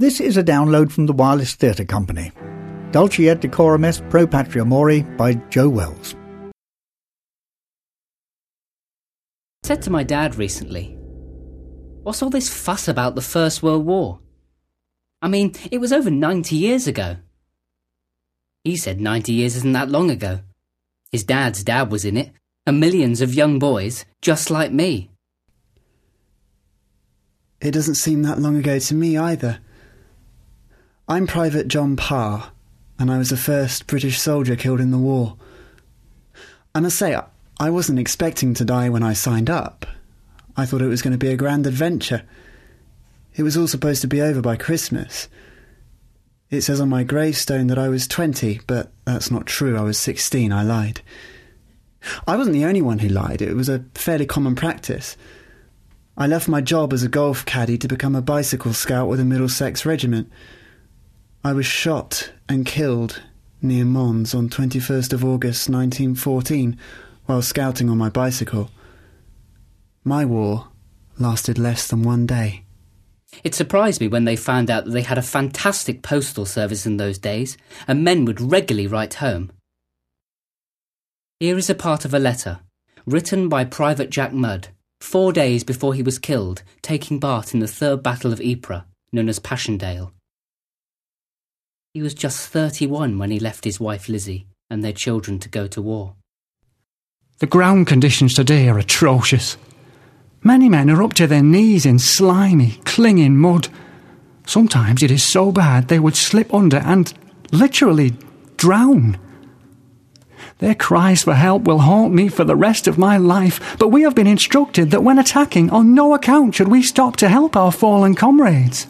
This is a download from the Wireless Theatre Company. Dulci et decorum est pro patria mori by Joe Wells. I said to my dad recently, What's all this fuss about the First World War? I mean, it was over 90 years ago. He said 90 years isn't that long ago. His dad's dad was in it, and millions of young boys, just like me. It doesn't seem that long ago to me either. I'm Private John Parr, and I was the first British soldier killed in the war. And I must say, I wasn't expecting to die when I signed up. I thought it was going to be a grand adventure. It was all supposed to be over by Christmas. It says on my gravestone that I was 20, but that's not true. I was 16. I lied. I wasn't the only one who lied. It was a fairly common practice. I left my job as a golf caddy to become a bicycle scout with a Middlesex regiment. I was shot and killed near Mons on 21st of August 1914 while scouting on my bicycle. My war lasted less than one day. It surprised me when they found out that they had a fantastic postal service in those days, and men would regularly write home. Here is a part of a letter, written by Private Jack Mudd, four days before he was killed, taking part in the Third Battle of Ypres, known as Passchendaele. He was just 31 when he left his wife Lizzie and their children to go to war. The ground conditions today are atrocious. Many men are up to their knees in slimy, clinging mud. Sometimes it is so bad they would slip under and literally drown. Their cries for help will haunt me for the rest of my life, but we have been instructed that when attacking, on no account should we stop to help our fallen comrades.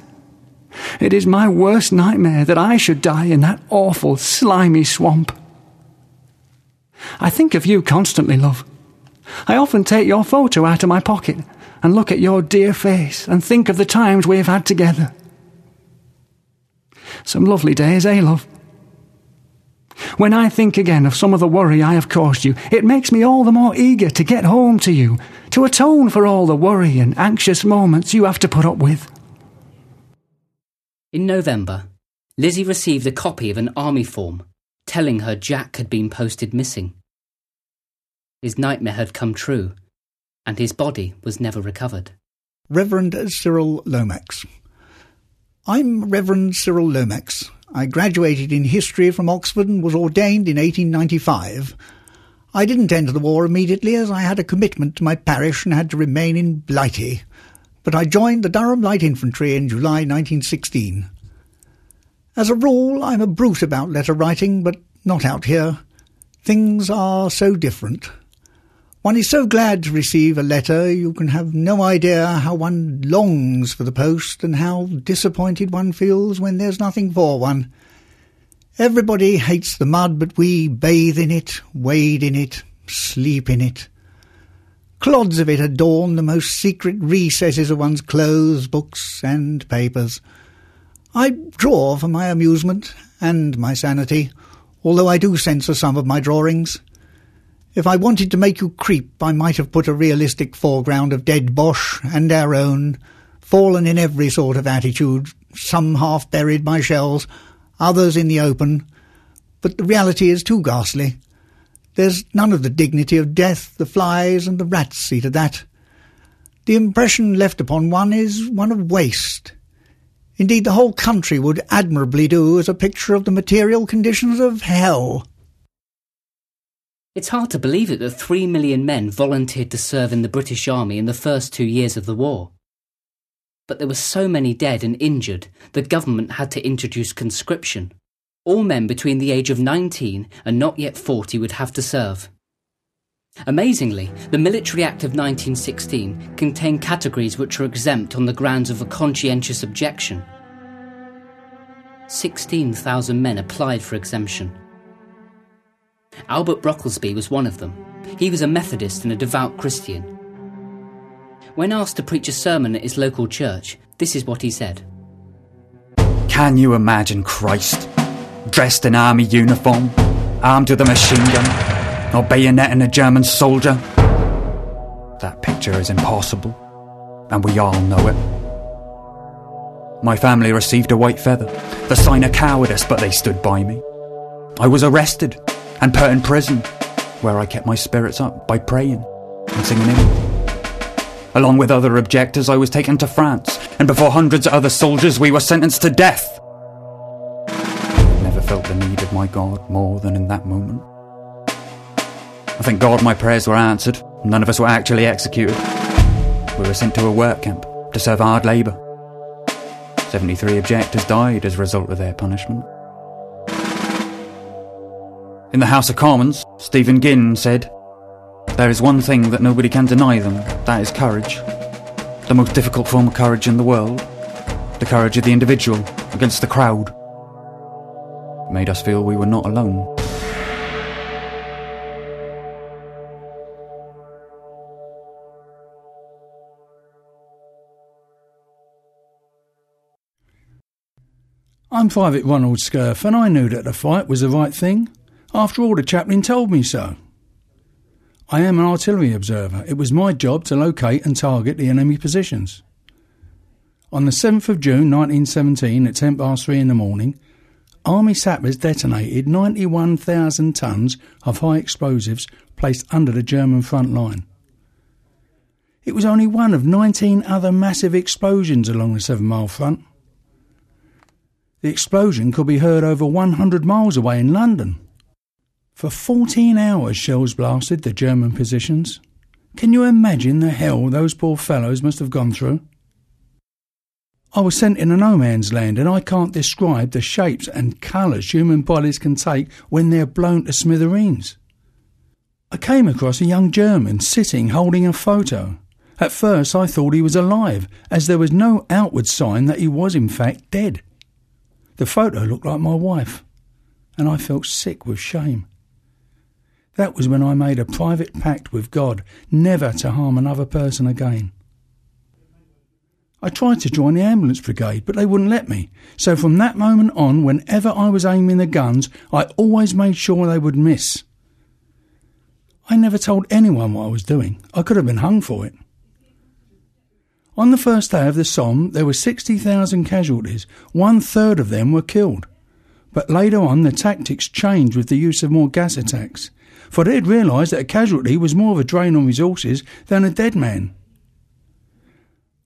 It is my worst nightmare that I should die in that awful, slimy swamp. I think of you constantly, love. I often take your photo out of my pocket and look at your dear face and think of the times we have had together. Some lovely days, eh, love? When I think again of some of the worry I have caused you, it makes me all the more eager to get home to you, to atone for all the worry and anxious moments you have to put up with. In November, Lizzie received a copy of an army form telling her Jack had been posted missing. His nightmare had come true, and his body was never recovered. Reverend Cyril Lomax. I'm Reverend Cyril Lomax. I graduated in history from Oxford and was ordained in 1895. I didn't enter the war immediately as I had a commitment to my parish and had to remain in Blighty but I joined the Durham Light Infantry in July 1916. As a rule, I'm a brute about letter writing, but not out here. Things are so different. One is so glad to receive a letter, you can have no idea how one longs for the post and how disappointed one feels when there's nothing for one. Everybody hates the mud, but we bathe in it, wade in it, sleep in it. Clods of it adorn the most secret recesses of one's clothes, books, and papers. I draw for my amusement and my sanity, although I do censor some of my drawings. If I wanted to make you creep, I might have put a realistic foreground of dead Boche and our own, fallen in every sort of attitude, some half buried by shells, others in the open. But the reality is too ghastly. There's none of the dignity of death, the flies and the rats see to that. The impression left upon one is one of waste. Indeed, the whole country would admirably do as a picture of the material conditions of hell. It's hard to believe it that three million men volunteered to serve in the British Army in the first two years of the war. But there were so many dead and injured, the government had to introduce conscription all men between the age of 19 and not yet 40 would have to serve. Amazingly, the Military Act of 1916 contained categories which were exempt on the grounds of a conscientious objection. 16,000 men applied for exemption. Albert Brocklesby was one of them. He was a Methodist and a devout Christian. When asked to preach a sermon at his local church, this is what he said Can you imagine Christ? Dressed in army uniform, armed with a machine gun, or bayoneting a German soldier. That picture is impossible, and we all know it. My family received a white feather, the sign of cowardice, but they stood by me. I was arrested and put in prison, where I kept my spirits up by praying and singing hymns. Along with other objectors, I was taken to France, and before hundreds of other soldiers, we were sentenced to death. My God more than in that moment. I thank God my prayers were answered. None of us were actually executed. We were sent to a work camp to serve hard labour. 73 objectors died as a result of their punishment. In the House of Commons, Stephen Ginn said, There is one thing that nobody can deny them, that is courage. The most difficult form of courage in the world. The courage of the individual against the crowd. Made us feel we were not alone. I'm Private Ronald Scurf, and I knew that the fight was the right thing. After all, the chaplain told me so. I am an artillery observer. It was my job to locate and target the enemy positions. On the 7th of June 1917 at 10 past 3 in the morning, Army sappers detonated 91,000 tons of high explosives placed under the German front line. It was only one of 19 other massive explosions along the Seven Mile Front. The explosion could be heard over 100 miles away in London. For 14 hours, shells blasted the German positions. Can you imagine the hell those poor fellows must have gone through? I was sent in a no man's land, and I can't describe the shapes and colours human bodies can take when they're blown to smithereens. I came across a young German sitting holding a photo. At first, I thought he was alive, as there was no outward sign that he was in fact dead. The photo looked like my wife, and I felt sick with shame. That was when I made a private pact with God never to harm another person again. I tried to join the ambulance brigade, but they wouldn't let me. So from that moment on, whenever I was aiming the guns, I always made sure they would miss. I never told anyone what I was doing. I could have been hung for it. On the first day of the Somme, there were 60,000 casualties. One third of them were killed. But later on, the tactics changed with the use of more gas attacks, for they had realised that a casualty was more of a drain on resources than a dead man.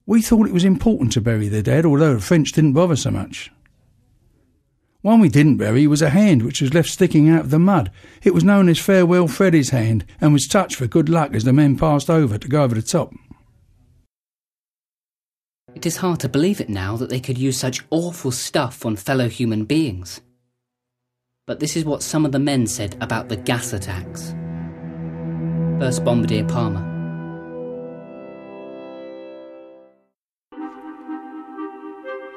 We thought it was important to bury the dead, although the French didn't bother so much. One we didn't bury was a hand which was left sticking out of the mud. It was known as Farewell Freddy's hand and was touched for good luck as the men passed over to go over the top. It is hard to believe it now that they could use such awful stuff on fellow human beings. But this is what some of the men said about the gas attacks. First Bombardier Palmer.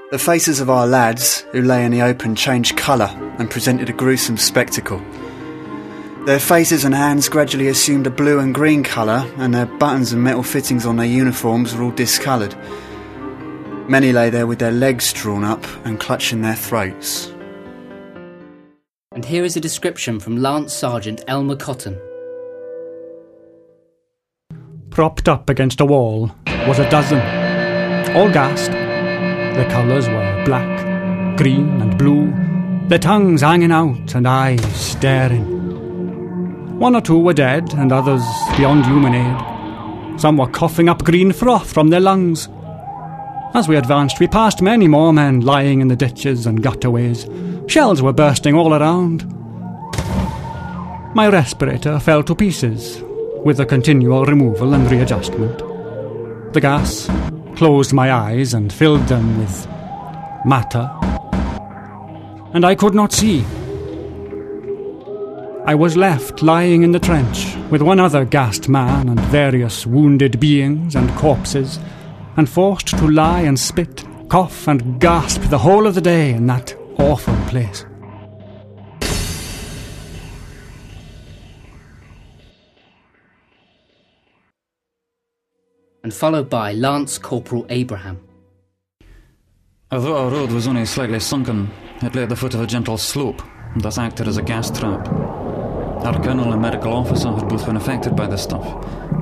The faces of our lads, who lay in the open, changed colour and presented a gruesome spectacle. Their faces and hands gradually assumed a blue and green colour, and their buttons and metal fittings on their uniforms were all discoloured. Many lay there with their legs drawn up and clutching their throats. And here is a description from Lance Sergeant Elmer Cotton. Propped up against a wall was a dozen, all gassed. Their colours were black, green, and blue, their tongues hanging out and eyes staring. One or two were dead, and others beyond human aid. Some were coughing up green froth from their lungs. As we advanced, we passed many more men lying in the ditches and gutterways. Shells were bursting all around. My respirator fell to pieces, with the continual removal and readjustment. The gas closed my eyes and filled them with matter, and I could not see. I was left lying in the trench with one other gassed man and various wounded beings and corpses and forced to lie and spit, cough, and gasp the whole of the day in that awful place. And followed by Lance Corporal Abraham. Although our road was only slightly sunken, it lay at the foot of a gentle slope, and thus acted as a gas trap. Our colonel and medical officer had both been affected by the stuff,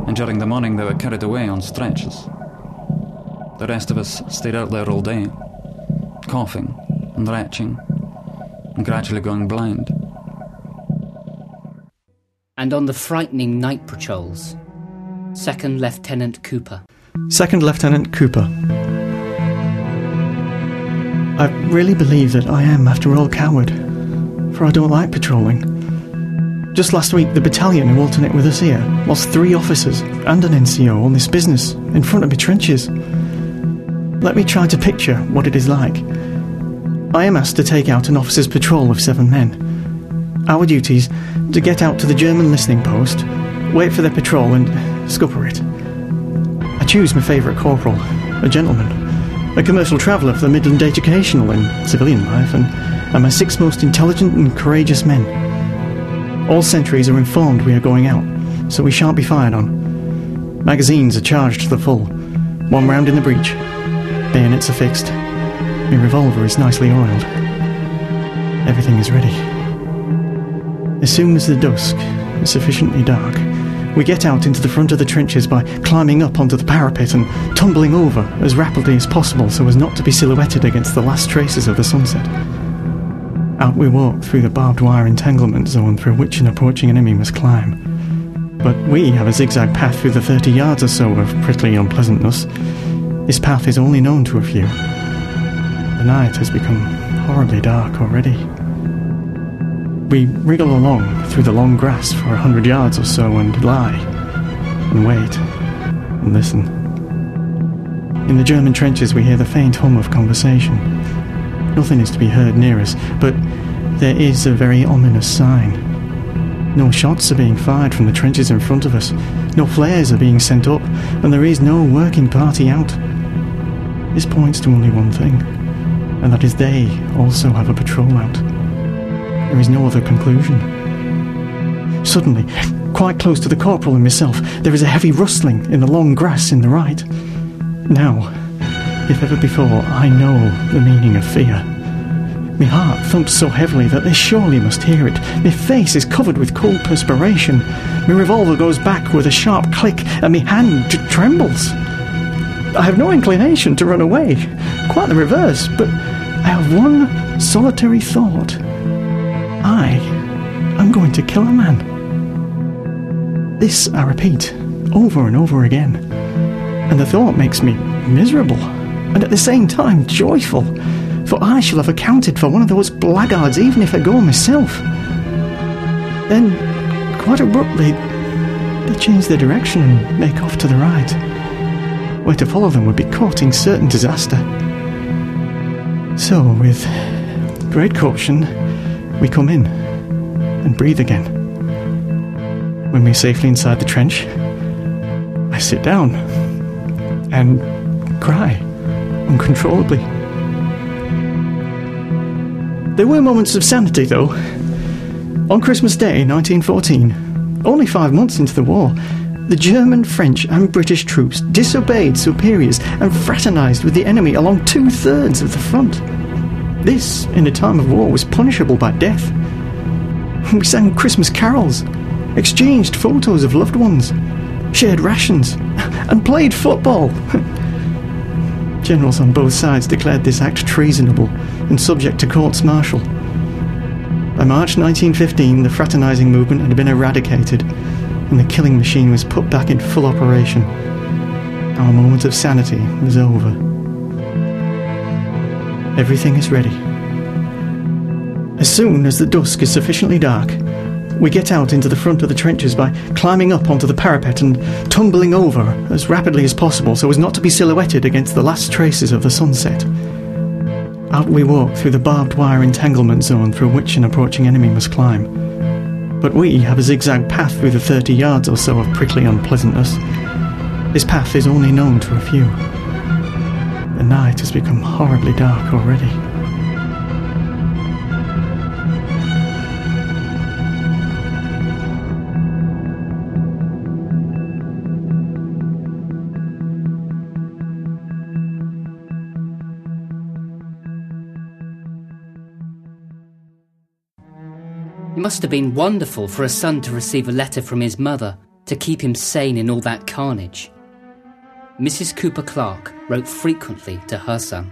and during the morning they were carried away on stretchers. The rest of us stayed out there all day. coughing and retching and gradually going blind. And on the frightening night patrols, Second Lieutenant Cooper. Second Lieutenant Cooper. I really believe that I am, after all, coward, for I don't like patrolling. Just last week, the battalion who alternate with us here lost three officers and an NCO on this business in front of my trenches. Let me try to picture what it is like. I am asked to take out an officer's patrol of seven men. Our duties to get out to the German listening post, wait for their patrol, and scupper it. I choose my favourite corporal, a gentleman, a commercial traveller for the Midland educational and civilian life, and, and my six most intelligent and courageous men. All sentries are informed we are going out, so we shan't be fired on. Magazines are charged to the full, one round in the breech. Bayonets are fixed. My revolver is nicely oiled. Everything is ready. As soon as the dusk is sufficiently dark, we get out into the front of the trenches by climbing up onto the parapet and tumbling over as rapidly as possible so as not to be silhouetted against the last traces of the sunset. Out we walk through the barbed wire entanglement zone through which an approaching enemy must climb. But we have a zigzag path through the 30 yards or so of prickly unpleasantness. This path is only known to a few. The night has become horribly dark already. We wriggle along through the long grass for a hundred yards or so and lie, and wait, and listen. In the German trenches, we hear the faint hum of conversation. Nothing is to be heard near us, but there is a very ominous sign. No shots are being fired from the trenches in front of us, no flares are being sent up, and there is no working party out. This points to only one thing, and that is they also have a patrol out. There is no other conclusion. Suddenly, quite close to the corporal and myself, there is a heavy rustling in the long grass in the right. Now, if ever before, I know the meaning of fear. My heart thumps so heavily that they surely must hear it. My face is covered with cold perspiration. My revolver goes back with a sharp click, and my hand t- trembles. I have no inclination to run away, quite the reverse, but I have one solitary thought. I am going to kill a man. This I repeat over and over again, and the thought makes me miserable and at the same time joyful, for I shall have accounted for one of those blackguards even if I go myself. Then, quite abruptly, they change their direction and make off to the right. Where to follow them would be courting certain disaster. So, with great caution, we come in and breathe again. When we're safely inside the trench, I sit down and cry uncontrollably. There were moments of sanity, though. On Christmas Day, 1914, only five months into the war, the German, French, and British troops disobeyed superiors and fraternised with the enemy along two thirds of the front. This, in a time of war, was punishable by death. We sang Christmas carols, exchanged photos of loved ones, shared rations, and played football. Generals on both sides declared this act treasonable and subject to courts martial. By March 1915, the fraternising movement had been eradicated and the killing machine was put back in full operation. Our moment of sanity was over. Everything is ready. As soon as the dusk is sufficiently dark, we get out into the front of the trenches by climbing up onto the parapet and tumbling over as rapidly as possible so as not to be silhouetted against the last traces of the sunset. Out we walk through the barbed wire entanglement zone through which an approaching enemy must climb. But we have a zigzag path through the 30 yards or so of prickly unpleasantness. This path is only known to a few. The night has become horribly dark already. It must have been wonderful for a son to receive a letter from his mother to keep him sane in all that carnage. Mrs. Cooper Clark wrote frequently to her son.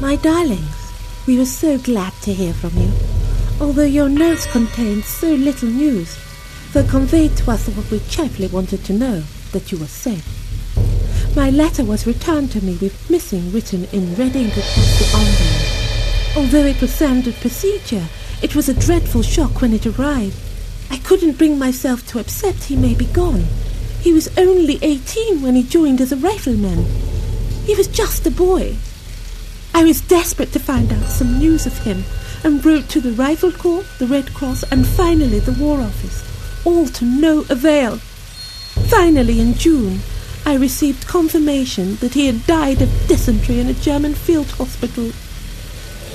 My darlings, we were so glad to hear from you. Although your notes contained so little news, they conveyed to us what we chiefly wanted to know, that you were safe. My letter was returned to me with missing written in red ink across the envelope. Although it was standard procedure, it was a dreadful shock when it arrived. I couldn't bring myself to accept he may be gone. He was only 18 when he joined as a rifleman. He was just a boy. I was desperate to find out some news of him and wrote to the Rifle Corps, the Red Cross, and finally the War Office, all to no avail. Finally, in June, I received confirmation that he had died of dysentery in a German field hospital.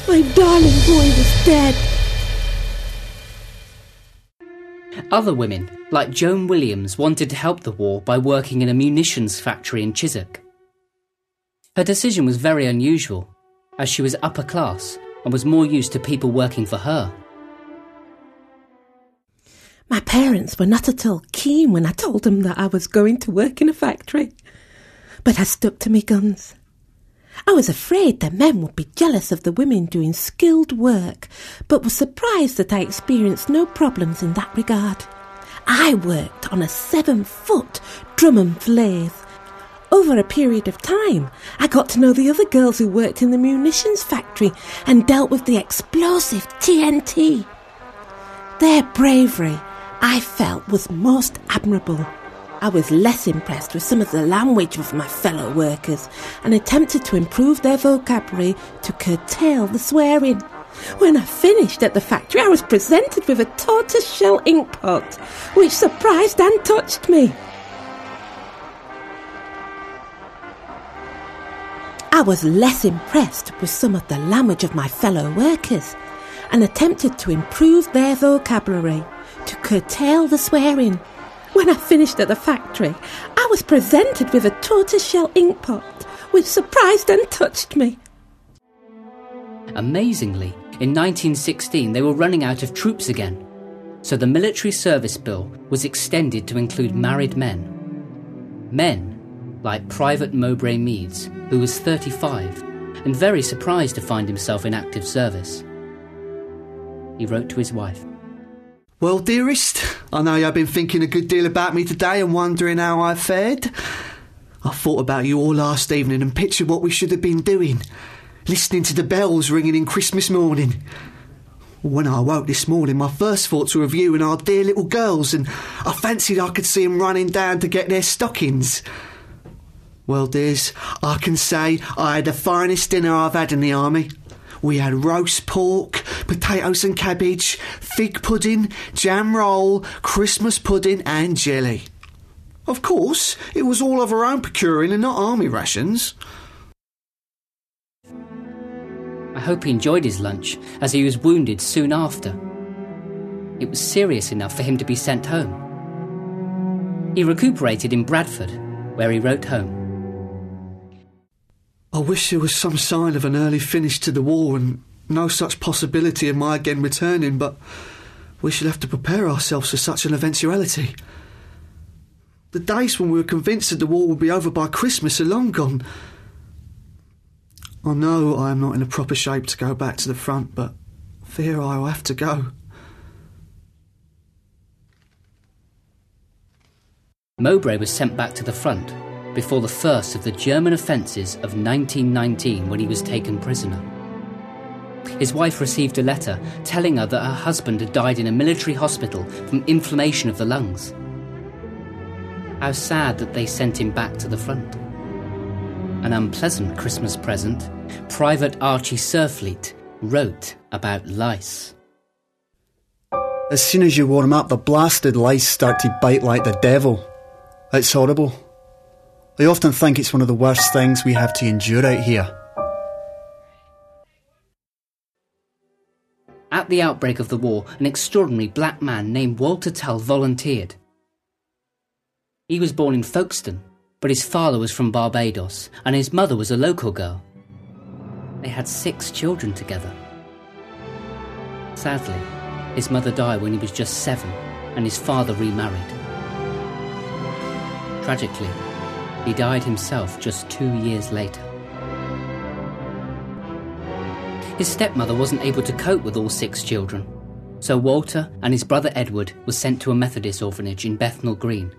My darling boy was dead. Other women, like Joan Williams, wanted to help the war by working in a munitions factory in Chiswick. Her decision was very unusual, as she was upper class and was more used to people working for her. My parents were not at all keen when I told them that I was going to work in a factory, but I stuck to my guns. I was afraid the men would be jealous of the women doing skilled work, but was surprised that I experienced no problems in that regard. I worked on a seven foot drum and lathe. Over a period of time, I got to know the other girls who worked in the munitions factory and dealt with the explosive TNT. Their bravery, I felt, was most admirable. I was less impressed with some of the language of my fellow workers and attempted to improve their vocabulary to curtail the swearing. When I finished at the factory, I was presented with a tortoiseshell ink pot, which surprised and touched me. I was less impressed with some of the language of my fellow workers and attempted to improve their vocabulary to curtail the swearing. When I finished at the factory, I was presented with a tortoiseshell ink pot, which surprised and touched me. Amazingly, in 1916 they were running out of troops again, so the military service bill was extended to include married men. Men like Private Mowbray Meads, who was 35 and very surprised to find himself in active service. He wrote to his wife. Well, dearest, I know you've been thinking a good deal about me today and wondering how I fared. I thought about you all last evening and pictured what we should have been doing, listening to the bells ringing in Christmas morning. When I woke this morning, my first thoughts were of you and our dear little girls, and I fancied I could see 'em running down to get their stockings. Well, dears, I can say I had the finest dinner I've had in the army. We had roast pork, potatoes and cabbage, fig pudding, jam roll, Christmas pudding, and jelly. Of course, it was all of our own procuring and not army rations. I hope he enjoyed his lunch, as he was wounded soon after. It was serious enough for him to be sent home. He recuperated in Bradford, where he wrote home. I wish there was some sign of an early finish to the war and no such possibility of my again returning, but we shall have to prepare ourselves for such an eventuality. The days when we were convinced that the war would be over by Christmas are long gone. I know I am not in a proper shape to go back to the front, but fear I will have to go. Mowbray was sent back to the front before the first of the German offences of 1919 when he was taken prisoner. His wife received a letter telling her that her husband had died in a military hospital from inflammation of the lungs. How sad that they sent him back to the front. An unpleasant Christmas present, Private Archie Surfleet wrote about lice. As soon as you warm up, the blasted lice start to bite like the devil. It's horrible. I often think it's one of the worst things we have to endure out here. At the outbreak of the war, an extraordinary black man named Walter Tull volunteered. He was born in Folkestone, but his father was from Barbados and his mother was a local girl. They had six children together. Sadly, his mother died when he was just seven and his father remarried. Tragically, he died himself just two years later. His stepmother wasn't able to cope with all six children, so Walter and his brother Edward were sent to a Methodist orphanage in Bethnal Green.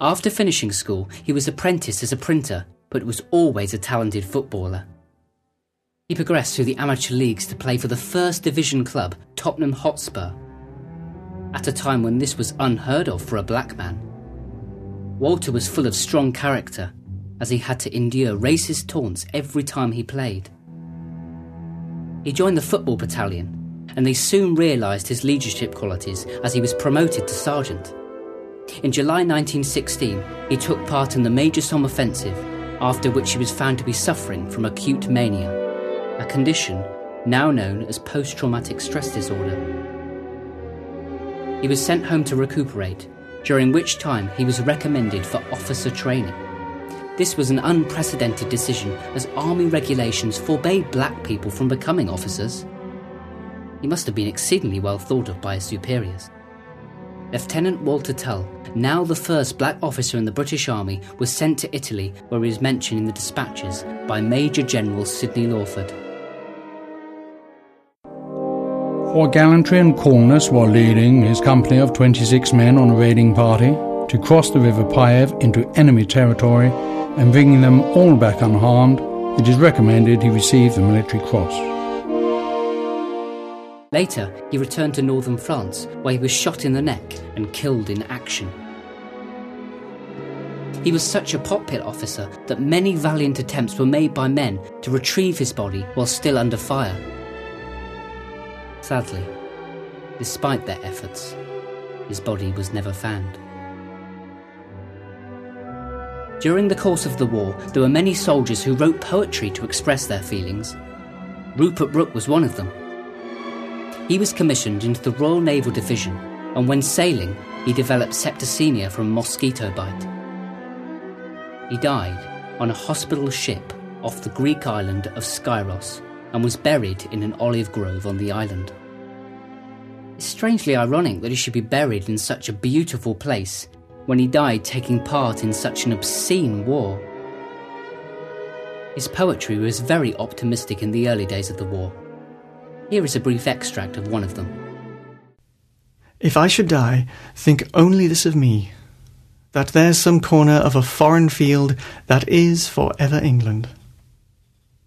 After finishing school, he was apprenticed as a printer, but was always a talented footballer. He progressed through the amateur leagues to play for the first division club, Tottenham Hotspur, at a time when this was unheard of for a black man. Walter was full of strong character, as he had to endure racist taunts every time he played. He joined the football battalion, and they soon realised his leadership qualities as he was promoted to sergeant. In July 1916, he took part in the Major Somme offensive, after which he was found to be suffering from acute mania, a condition now known as post traumatic stress disorder. He was sent home to recuperate, during which time he was recommended for officer training. This was an unprecedented decision as army regulations forbade black people from becoming officers. He must have been exceedingly well thought of by his superiors. Lieutenant Walter Tull, now the first black officer in the British Army, was sent to Italy where he was mentioned in the dispatches by Major General Sidney Lawford. For gallantry and coolness while leading his company of 26 men on a raiding party to cross the River Piave into enemy territory and bringing them all back unharmed, it is recommended he receive the Military Cross. Later, he returned to northern France, where he was shot in the neck and killed in action. He was such a pot-pit officer that many valiant attempts were made by men to retrieve his body while still under fire. Sadly, despite their efforts, his body was never found. During the course of the war, there were many soldiers who wrote poetry to express their feelings. Rupert Brooke was one of them. He was commissioned into the Royal Naval Division, and when sailing, he developed septicemia from mosquito bite. He died on a hospital ship off the Greek island of Skyros and was buried in an olive grove on the island. It's strangely ironic that he should be buried in such a beautiful place when he died taking part in such an obscene war. His poetry was very optimistic in the early days of the war. Here is a brief extract of one of them. If I should die, think only this of me that there's some corner of a foreign field that is for ever England.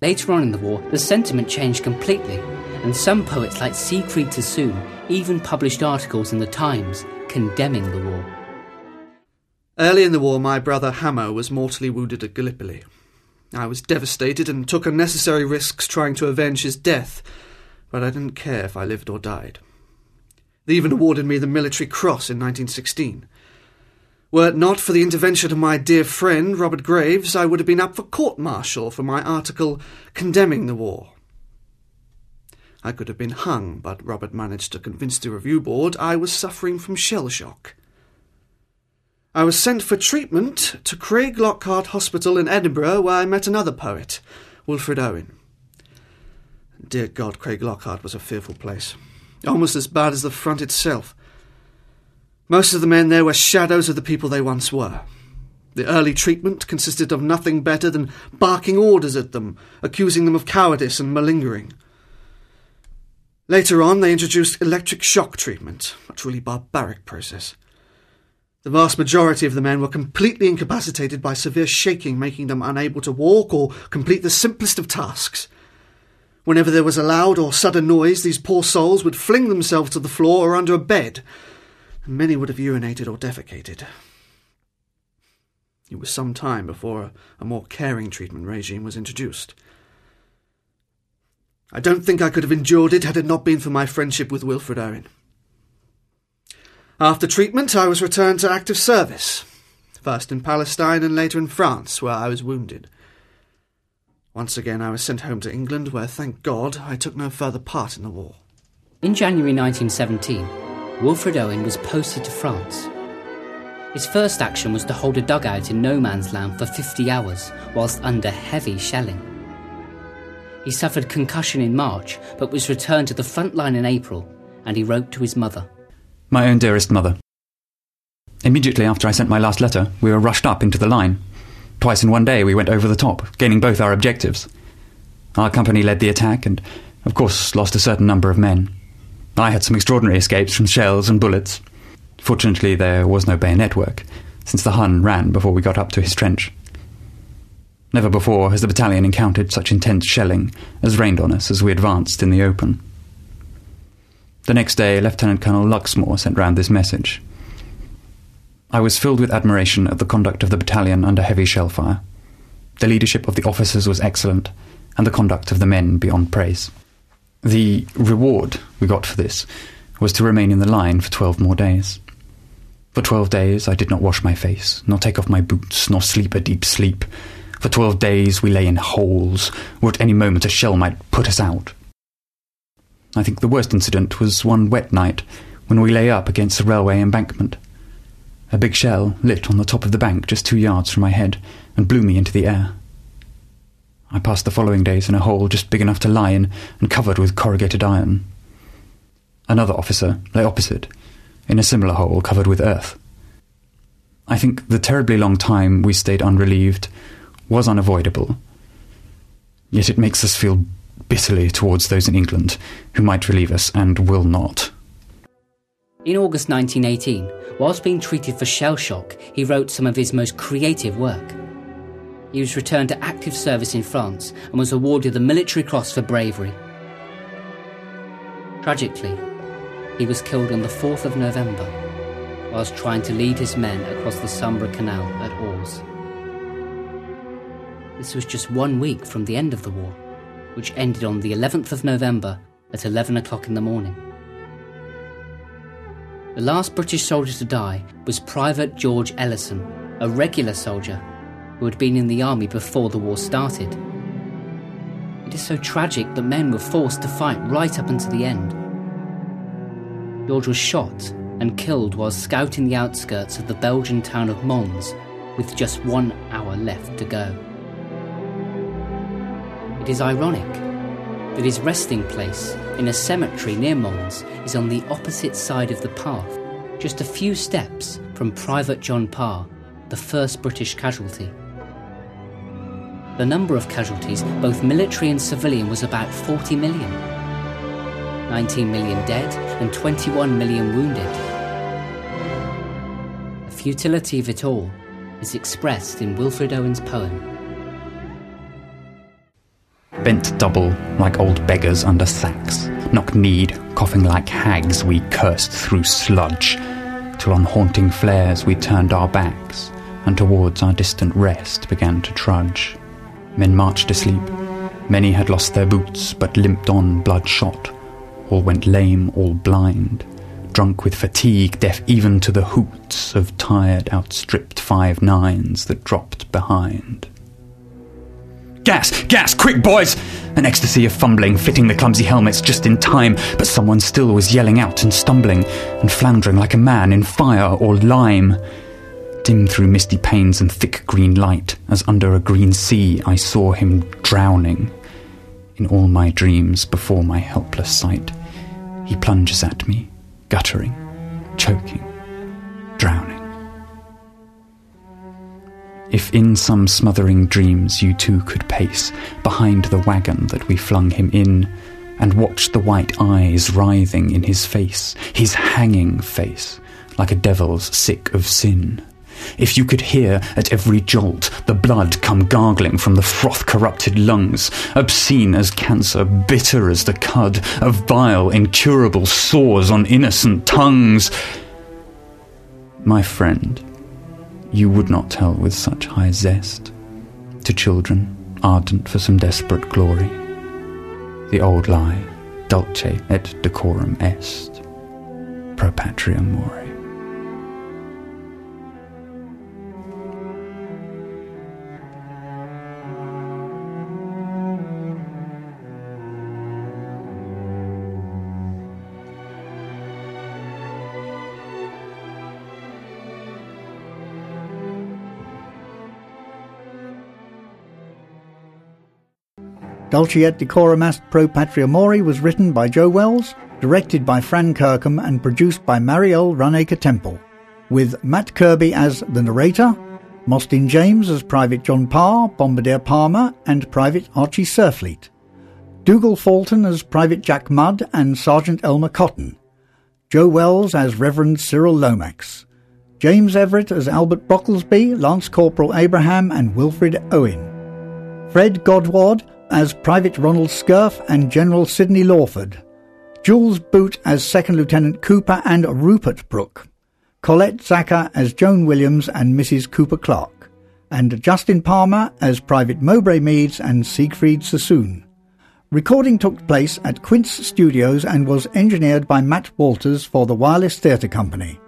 Later on in the war, the sentiment changed completely, and some poets like Siegfried Sassoon even published articles in the Times condemning the war. Early in the war, my brother Hamo was mortally wounded at Gallipoli. I was devastated and took unnecessary risks trying to avenge his death, but I didn't care if I lived or died. They even awarded me the Military Cross in 1916. Were it not for the intervention of my dear friend Robert Graves, I would have been up for court martial for my article condemning the war. I could have been hung, but Robert managed to convince the review board I was suffering from shell shock. I was sent for treatment to Craiglockhart Hospital in Edinburgh, where I met another poet, Wilfred Owen. Dear God, Craiglockhart was a fearful place, almost as bad as the front itself. Most of the men there were shadows of the people they once were. The early treatment consisted of nothing better than barking orders at them, accusing them of cowardice and malingering. Later on, they introduced electric shock treatment, a truly barbaric process. The vast majority of the men were completely incapacitated by severe shaking, making them unable to walk or complete the simplest of tasks. Whenever there was a loud or sudden noise, these poor souls would fling themselves to the floor or under a bed, many would have urinated or defecated. It was some time before a, a more caring treatment regime was introduced. I don't think I could have endured it had it not been for my friendship with Wilfred Owen. After treatment, I was returned to active service, first in Palestine and later in France, where I was wounded. Once again, I was sent home to England, where, thank God, I took no further part in the war. In January 1917, Wilfred Owen was posted to France. His first action was to hold a dugout in no man's land for 50 hours, whilst under heavy shelling. He suffered concussion in March, but was returned to the front line in April, and he wrote to his mother. My own dearest mother. Immediately after I sent my last letter, we were rushed up into the line. Twice in one day we went over the top, gaining both our objectives. Our company led the attack and, of course, lost a certain number of men. I had some extraordinary escapes from shells and bullets. Fortunately, there was no bayonet work, since the Hun ran before we got up to his trench. Never before has the battalion encountered such intense shelling as rained on us as we advanced in the open. The next day, Lieutenant Colonel Luxmore sent round this message. I was filled with admiration at the conduct of the battalion under heavy shell fire. The leadership of the officers was excellent, and the conduct of the men beyond praise. The reward we got for this was to remain in the line for twelve more days. For twelve days I did not wash my face, nor take off my boots, nor sleep a deep sleep. For twelve days we lay in holes, where at any moment a shell might put us out. I think the worst incident was one wet night when we lay up against the railway embankment. A big shell lit on the top of the bank just two yards from my head and blew me into the air. I passed the following days in a hole just big enough to lie in and covered with corrugated iron. Another officer lay opposite, in a similar hole covered with earth. I think the terribly long time we stayed unrelieved was unavoidable, yet it makes us feel bitterly towards those in England who might relieve us and will not. In August 1918, whilst being treated for shell shock, he wrote some of his most creative work. He was returned to active service in France and was awarded the Military Cross for bravery. Tragically, he was killed on the 4th of November whilst trying to lead his men across the Sambre Canal at Orz. This was just one week from the end of the war, which ended on the 11th of November at 11 o'clock in the morning. The last British soldier to die was Private George Ellison, a regular soldier who had been in the army before the war started. It is so tragic that men were forced to fight right up until the end. George was shot and killed while scouting the outskirts of the Belgian town of Mons with just one hour left to go. It is ironic that his resting place in a cemetery near Mons is on the opposite side of the path, just a few steps from Private John Parr, the first British casualty. The number of casualties, both military and civilian, was about 40 million. 19 million dead and 21 million wounded. The futility of it all is expressed in Wilfred Owen's poem. Bent double like old beggars under sacks, knock kneed, coughing like hags, we cursed through sludge, till on haunting flares we turned our backs, and towards our distant rest began to trudge. Men marched asleep. Many had lost their boots, but limped on bloodshot. All went lame, all blind, drunk with fatigue, deaf even to the hoots of tired, outstripped five nines that dropped behind. Gas! Gas! Quick, boys! An ecstasy of fumbling, fitting the clumsy helmets just in time, but someone still was yelling out and stumbling, and floundering like a man in fire or lime. Dim through misty panes and thick green light, as under a green sea I saw him drowning. In all my dreams before my helpless sight, he plunges at me, guttering, choking, drowning. If in some smothering dreams you too could pace behind the wagon that we flung him in, and watch the white eyes writhing in his face, his hanging face, like a devil's sick of sin. If you could hear at every jolt the blood come gargling from the froth corrupted lungs, obscene as cancer, bitter as the cud of vile, incurable sores on innocent tongues, my friend, you would not tell with such high zest to children ardent for some desperate glory the old lie, dulce et decorum est, pro patria more. Dulce et Decorum Est Pro Patria Mori was written by Joe Wells, directed by Fran Kirkham, and produced by Marielle Runacre Temple, with Matt Kirby as the narrator, Mostyn James as Private John Parr, Bombardier Palmer, and Private Archie Surfleet, Dougal Fulton as Private Jack Mudd and Sergeant Elmer Cotton, Joe Wells as Reverend Cyril Lomax, James Everett as Albert Brocklesby, Lance Corporal Abraham and Wilfred Owen, Fred Godward as Private Ronald Scurf and General Sidney Lawford, Jules Boot as Second Lieutenant Cooper and Rupert Brooke, Colette Zacher as Joan Williams and Mrs. Cooper Clark, and Justin Palmer as Private Mowbray Meads and Siegfried Sassoon. Recording took place at Quince Studios and was engineered by Matt Walters for the Wireless Theatre Company.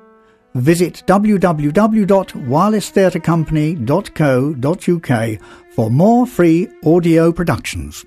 Visit www.wirelesstheatrecompany.co.uk for more free audio productions.